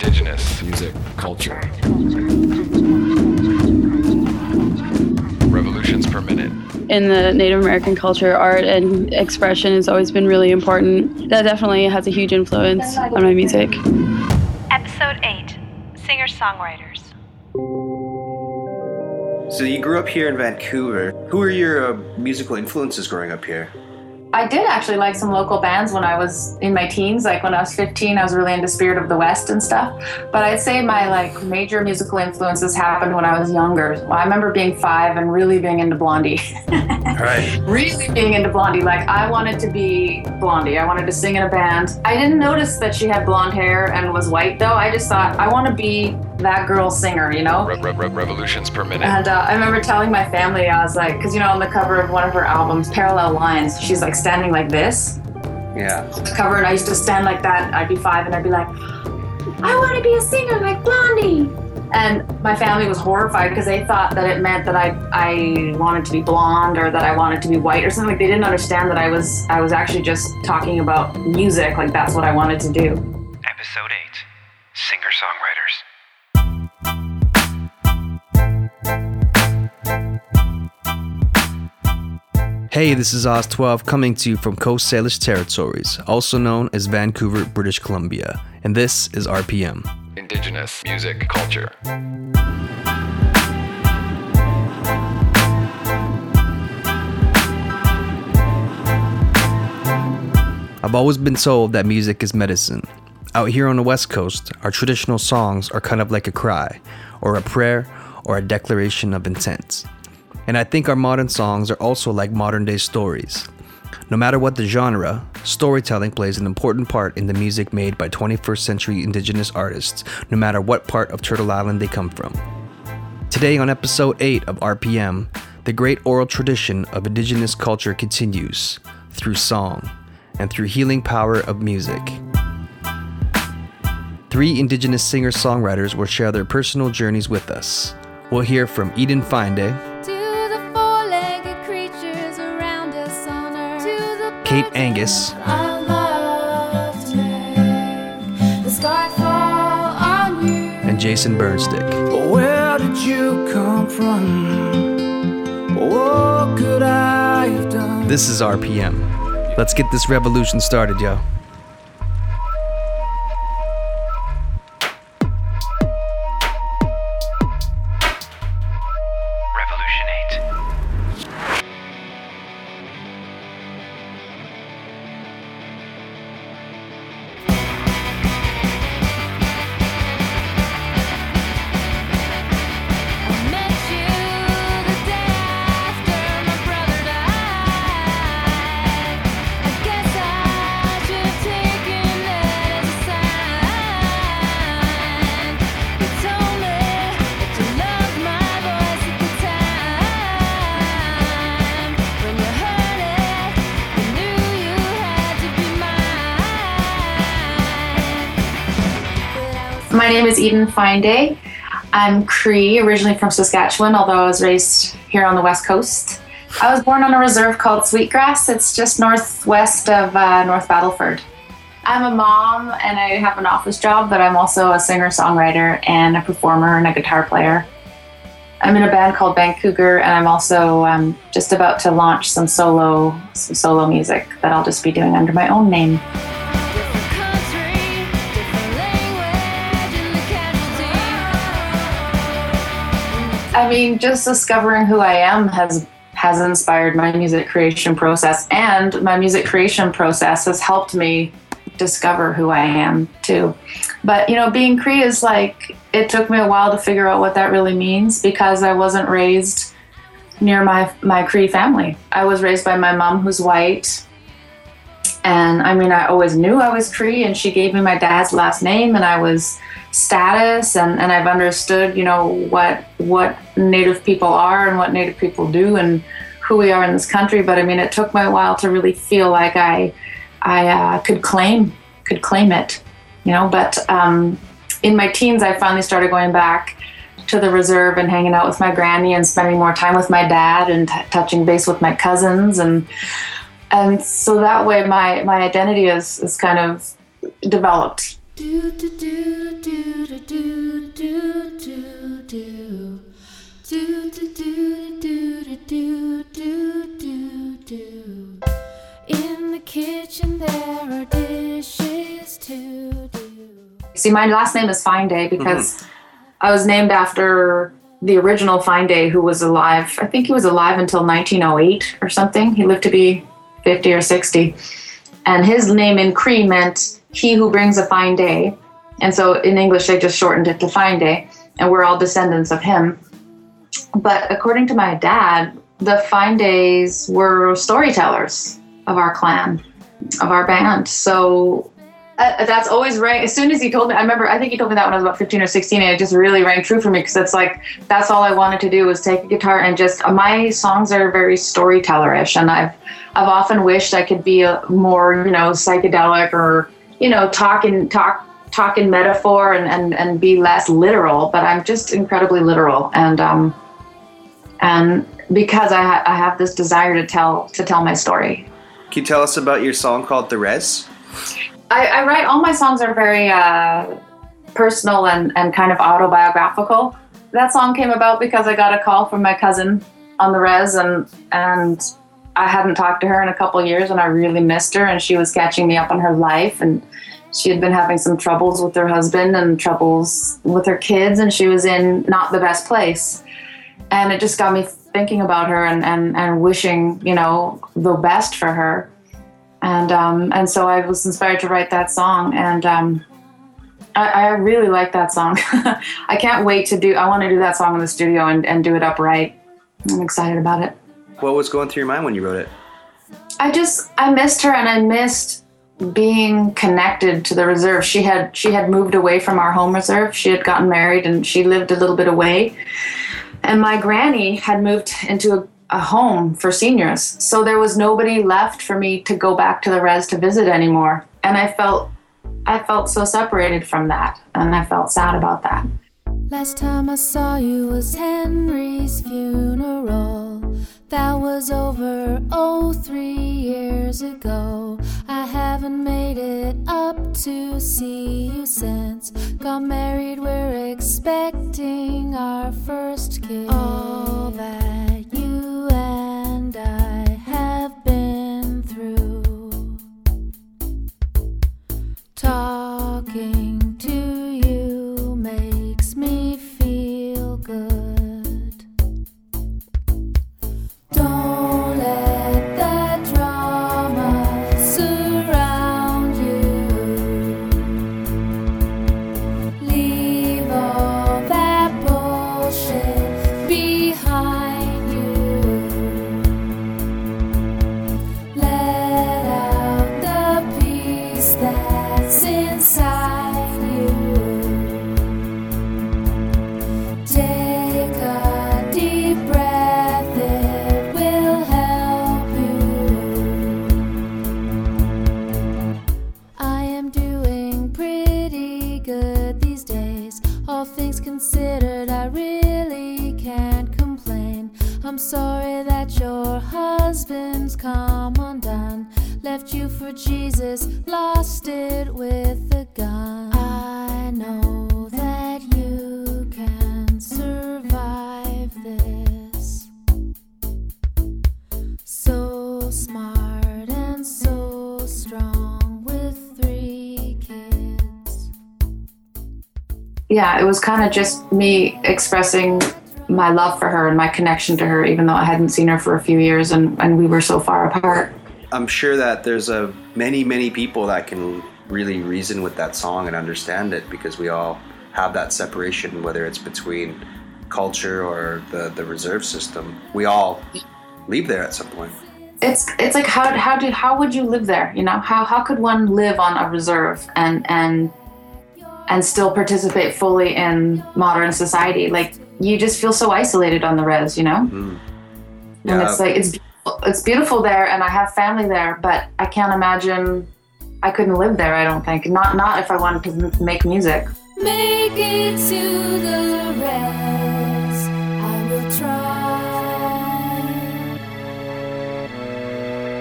Indigenous music culture. Revolutions per minute. in the Native American culture, art and expression has always been really important. That definitely has a huge influence on my music. Episode 8 Singer Songwriters. So you grew up here in Vancouver. Who were your uh, musical influences growing up here? I did actually like some local bands when I was in my teens. Like when I was 15, I was really into Spirit of the West and stuff. But I'd say my like major musical influences happened when I was younger. Well, I remember being five and really being into Blondie. Right. really being into Blondie. Like I wanted to be Blondie. I wanted to sing in a band. I didn't notice that she had blonde hair and was white though. I just thought I want to be that girl singer, you know? Re- re- re- revolutions per minute. And uh, I remember telling my family, I was like, because you know, on the cover of one of her albums, Parallel Lines, she's like standing like this. Yeah. The cover, and I used to stand like that. I'd be five, and I'd be like, I want to be a singer like Blondie. And my family was horrified because they thought that it meant that I I wanted to be blonde or that I wanted to be white or something. Like they didn't understand that I was I was actually just talking about music. Like that's what I wanted to do. Episode 8 Singer Songwriters. Hey, this is Ostwelve coming to you from Coast Salish Territories, also known as Vancouver, British Columbia, and this is RPM. Indigenous music culture. I've always been told that music is medicine. Out here on the West Coast, our traditional songs are kind of like a cry, or a prayer, or a declaration of intent. And I think our modern songs are also like modern day stories. No matter what the genre, storytelling plays an important part in the music made by 21st century Indigenous artists, no matter what part of Turtle Island they come from. Today, on episode 8 of RPM, the great oral tradition of Indigenous culture continues through song and through healing power of music. Three Indigenous singer songwriters will share their personal journeys with us. We'll hear from Eden Fineday, on Angus. and Jason Burnstick. Where did you come from? What could I have done? This is RPM. Let's get this revolution started, yo. My name is Eden Fineday. I'm Cree, originally from Saskatchewan, although I was raised here on the West Coast. I was born on a reserve called Sweetgrass. It's just northwest of uh, North Battleford. I'm a mom and I have an office job, but I'm also a singer songwriter and a performer and a guitar player. I'm in a band called Vancouver, and I'm also um, just about to launch some solo some solo music that I'll just be doing under my own name. I mean, just discovering who I am has has inspired my music creation process, and my music creation process has helped me discover who I am too. But you know, being Cree is like it took me a while to figure out what that really means because I wasn't raised near my my Cree family. I was raised by my mom, who's white. And I mean, I always knew I was Cree, and she gave me my dad's last name, and I was status, and, and I've understood, you know, what what Native people are and what Native people do, and who we are in this country. But I mean, it took me a while to really feel like I I uh, could claim could claim it, you know. But um, in my teens, I finally started going back to the reserve and hanging out with my granny and spending more time with my dad and t- touching base with my cousins and and so that way my my identity is is kind of developed Do do do do do do do do do. Do do do do do do do do do. In the kitchen there are dishes to do. See, my last name is Fine Day because I was named after the original Fine Day who was alive. I think he was alive until 1908 or something. He lived to be 50 or 60. And his name in Cree meant he who brings a fine day. And so in English, they just shortened it to Fine Day. And we're all descendants of him. But according to my dad, the Fine Days were storytellers of our clan, of our band. So uh, that's always rang. As soon as he told me, I remember. I think he told me that when I was about fifteen or sixteen, and it just really rang true for me because it's like that's all I wanted to do was take a guitar and just. My songs are very storytellerish, and I've I've often wished I could be a more you know psychedelic or you know talk in talk talk in metaphor and and and be less literal. But I'm just incredibly literal, and um and because I ha- I have this desire to tell to tell my story. Can you tell us about your song called The Res? I, I write all my songs are very uh, personal and, and kind of autobiographical. That song came about because I got a call from my cousin on the res and and I hadn't talked to her in a couple years and I really missed her and she was catching me up on her life and she had been having some troubles with her husband and troubles with her kids and she was in not the best place. And it just got me thinking about her and, and, and wishing, you know, the best for her and um, and so I was inspired to write that song, and um, I, I really like that song. I can't wait to do. I want to do that song in the studio and, and do it upright. I'm excited about it. What was going through your mind when you wrote it? I just I missed her, and I missed being connected to the reserve. She had she had moved away from our home reserve. She had gotten married, and she lived a little bit away. And my granny had moved into a a home for seniors. So there was nobody left for me to go back to the res to visit anymore. And I felt I felt so separated from that and I felt sad about that. Last time I saw you was Henry's funeral. That was over oh three years ago. I haven't made it up to see you since. Got married, we're expecting our first kid. All that you and I have been through. Talking Yeah, it was kind of just me expressing my love for her and my connection to her, even though I hadn't seen her for a few years and, and we were so far apart. I'm sure that there's a many many people that can really reason with that song and understand it because we all have that separation, whether it's between culture or the the reserve system. We all leave there at some point. It's it's like how how do how would you live there? You know how how could one live on a reserve and and and still participate fully in modern society? Like you just feel so isolated on the res, you know. Hmm. And Yeah. it's like it's it's beautiful there, and I have family there, but I can't imagine I couldn't live there. I don't think not not if I wanted to m- make music. Make it to the rest. I will try.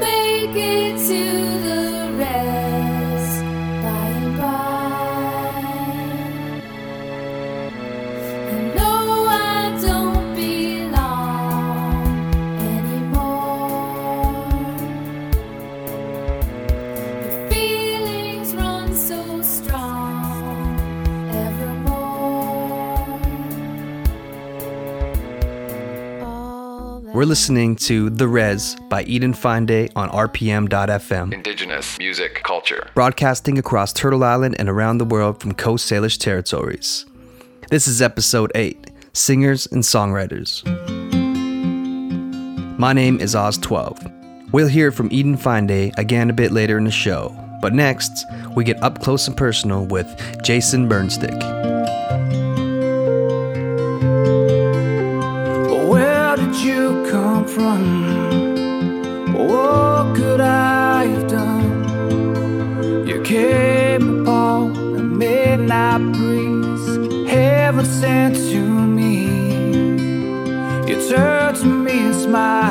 Make it to the We're listening to The Res by Eden Fine on RPM.FM, Indigenous music culture. broadcasting across Turtle Island and around the world from Coast Salish territories. This is episode 8 Singers and Songwriters. My name is Ostwelve. We'll hear from Eden Fine again a bit later in the show, but next, we get up close and personal with Jason Burnstick. From? What could I have done? You came upon a midnight breeze, heaven sent to me. You turned to me and smiled.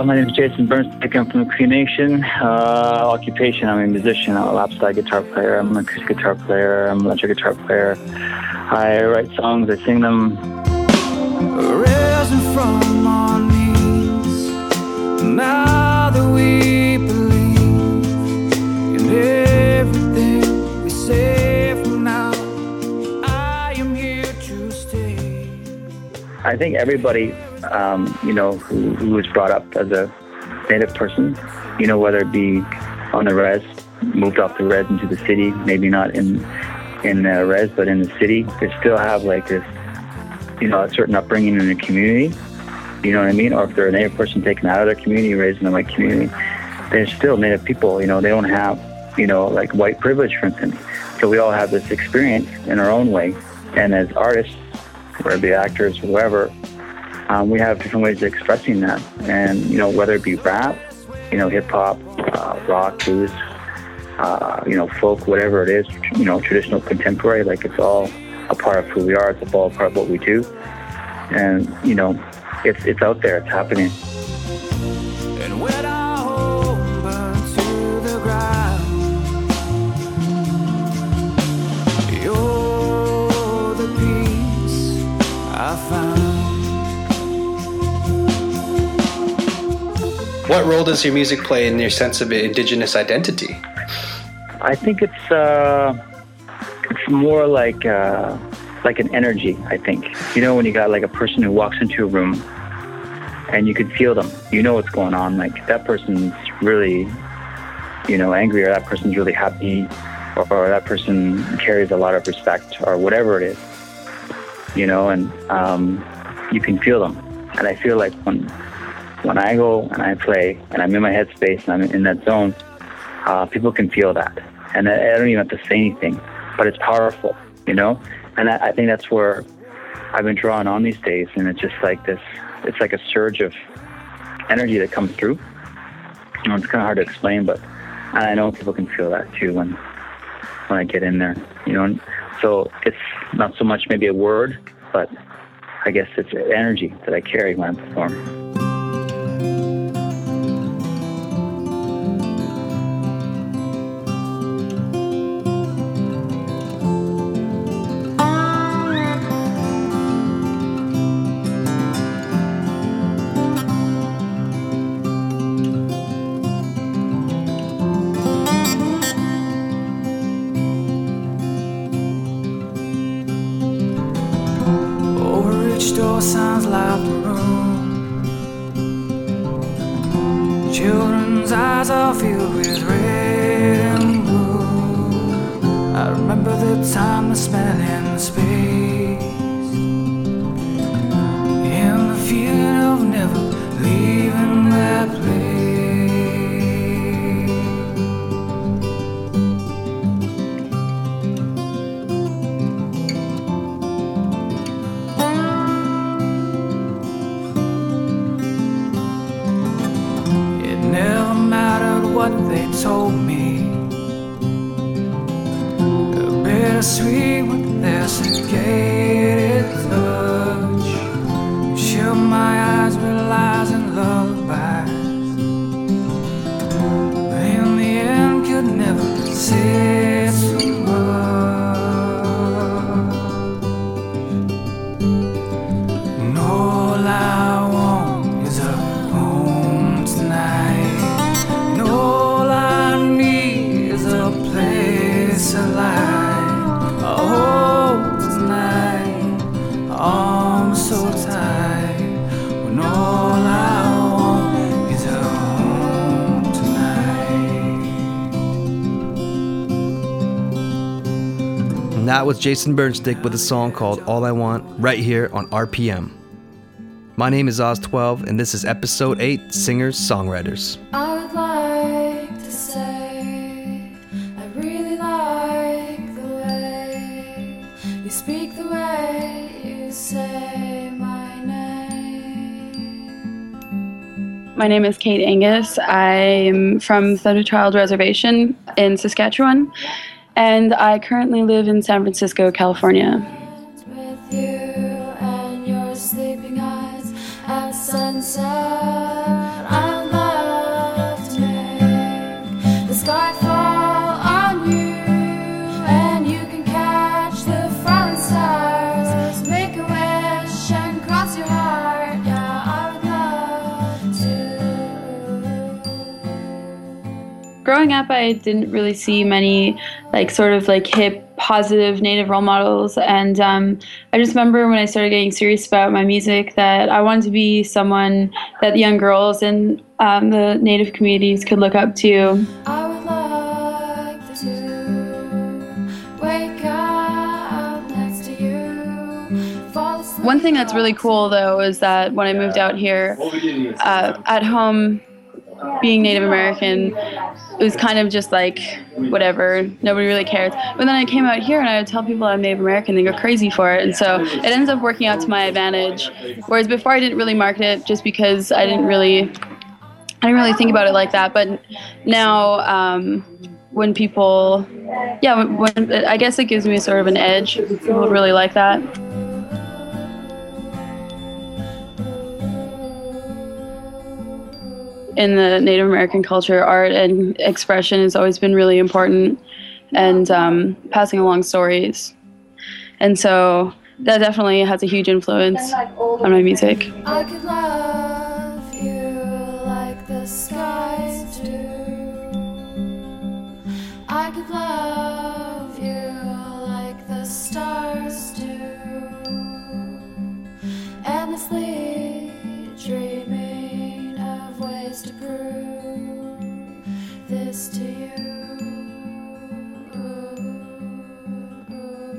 Uh, my name is Jason Burnstick. I'm from the Cree Nation. Uh, occupation, I'm a musician. I'm a lap steel guitar player. I'm an acoustic guitar player. I'm an electric guitar player. I write songs. I sing them. From our knees. Now that we believe in everything we say from now, I am here to stay. I think everybody, um, you know, who, who was brought up as a native person, you know, whether it be on the res, moved off the res into the city, maybe not in in the res, but in the city, they still have like this, you know, a certain upbringing in the community. You know what I mean? Or if they're a native person taken out of their community, raised in a white community, they're still native people. You know, they don't have, you know, like white privilege, for instance. So we all have this experience in our own way. And as artists, whether it be actors, whoever, um, we have different ways of expressing that. And, you know, whether it be rap, you know, hip hop, uh, rock, blues, uh, you know, folk, whatever it is, you know, traditional, contemporary, like it's all a part of who we are. It's all a part of what we do. And, you know, it's, it's out there. It's happening. What role does your music play in your sense of indigenous identity? I think it's uh, it's more like uh, like an energy. I think you know when you got like a person who walks into a room and you can feel them. You know what's going on. Like that person's really you know angry, or that person's really happy, or, or that person carries a lot of respect, or whatever it is. You know, and um, you can feel them. And I feel like when when I go and I play and I'm in my headspace and I'm in that zone, uh, people can feel that. And I, don't even have to say anything, but it's powerful, you know? And I, I think that's where I've been drawn on these days. And it's just like this, it's like a surge of energy that comes through. You know, it's kind of hard to explain, but I know people can feel that too when, when I get in there, you know? And so it's not so much maybe a word, but I guess it's energy that I carry when I perform. Time, the smell, and the space. And the feeling of never leaving that place. It never mattered what they told me. Bittersweet with their sophisticated touch. That was Jason Burnstick with a song called All I Want right here on RPM. My name is Ostwelve, and this is episode 8 Singers Songwriters. I would like to say I really like the way you speak, the way you say my name. My name is Kait Angus. I'm from Thunder Child Reservation in Saskatchewan, and I currently live in San Francisco, California. With you and your sleeping eyes at sunset, I love to make the sky fall on you, and you can catch the falling stars. Make a wish and cross your heart. Yeah, I would love to. growing up i didn't really see many like sort of like hip positive native role models. And um, i just remember when i started getting serious about my music that i wanted to be someone that young girls in um, the native communities could look up to. I would like to wake up next to you. Fall asleep one thing that's really cool though is that when i moved out here uh, at home being native american it was kind of just like whatever nobody really cares. But then i came out here and i would tell people i'm native american they go crazy for it. And so it ends up working out to my advantage. Whereas before i didn't really market it just because i didn't really i didn't really think about it like that. But now um, when people yeah when, when i guess it gives me sort of an edge. People really like that in the Native American culture, art and expression has always been really important, and um, passing along stories. And so that definitely has a huge influence on my music.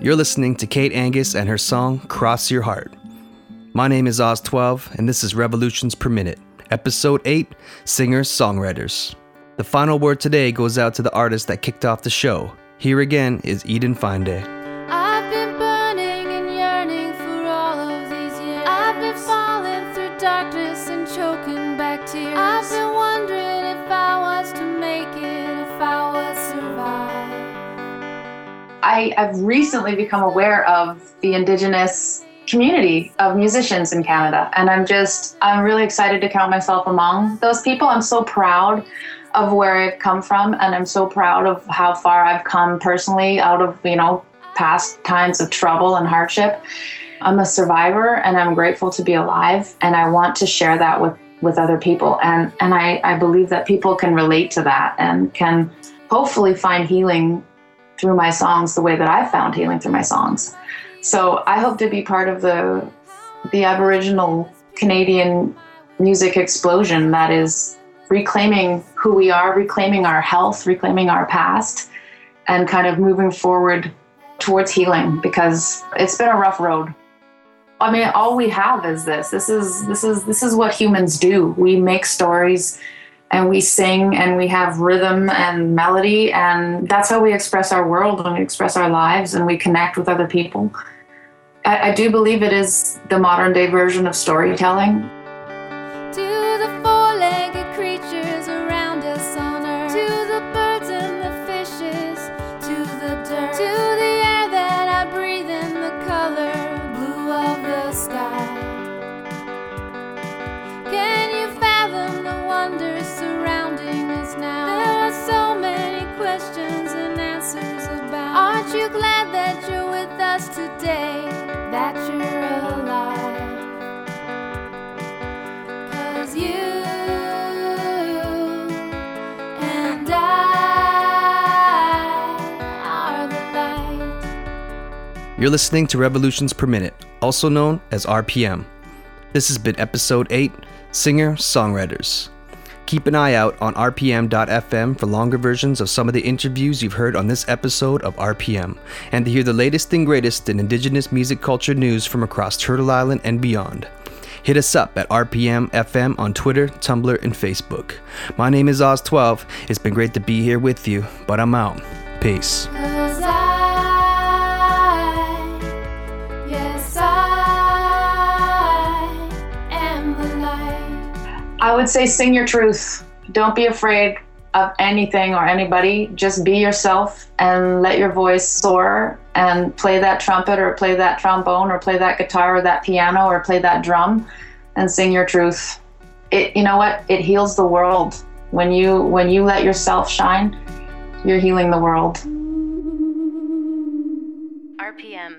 You're listening to Kait Angus and her song Cross Your Heart. My name is Ostwelve, and this is Revolutions Per Minute, Episode 8 Singers Songwriters. The final word today goes out to the artist that kicked off the show. Here again is Eden Fineday. I, I've recently become aware of the Indigenous community of musicians in Canada. And I'm just, I'm really excited to count myself among those people. I'm so proud of where I've come from. And I'm so proud of how far I've come personally out of, you know, past times of trouble and hardship. I'm a survivor and I'm grateful to be alive. And I want to share that with, with other people. And, and I, I believe that people can relate to that and can hopefully find healing through my songs the way that I found healing through my songs. So I hope to be part of the the Aboriginal Canadian music explosion that is reclaiming who we are, reclaiming our health, reclaiming our past, and kind of moving forward towards healing because it's been a rough road. I mean, all we have is this. This is this is this is what humans do. We make stories and we sing and we have rhythm and melody and that's how we express our world and we express our lives and we connect with other people. I, I do believe it is the modern day version of storytelling Aren't you glad that you're with us today? That you're alive? Cause you and I are the light. You're listening to Revolutions Per Minute, also known as RPM. This has been episode 8 Singer Songwriters. Keep an eye out on rpm.fm for longer versions of some of the interviews you've heard on this episode of RPM, and to hear the latest and greatest in Indigenous music culture news from across Turtle Island and beyond. Hit us up at RPM FM on Twitter, Tumblr, and Facebook. My name is Ostwelve. It's been great to be here with you, but I'm out. Peace. I would say sing your truth. Don't be afraid of anything or anybody. Just be yourself and let your voice soar and play that trumpet or play that trombone or play that guitar or that piano or play that drum and sing your truth. It you know what? It heals the world. When you when you let yourself shine, you're healing the world. RPM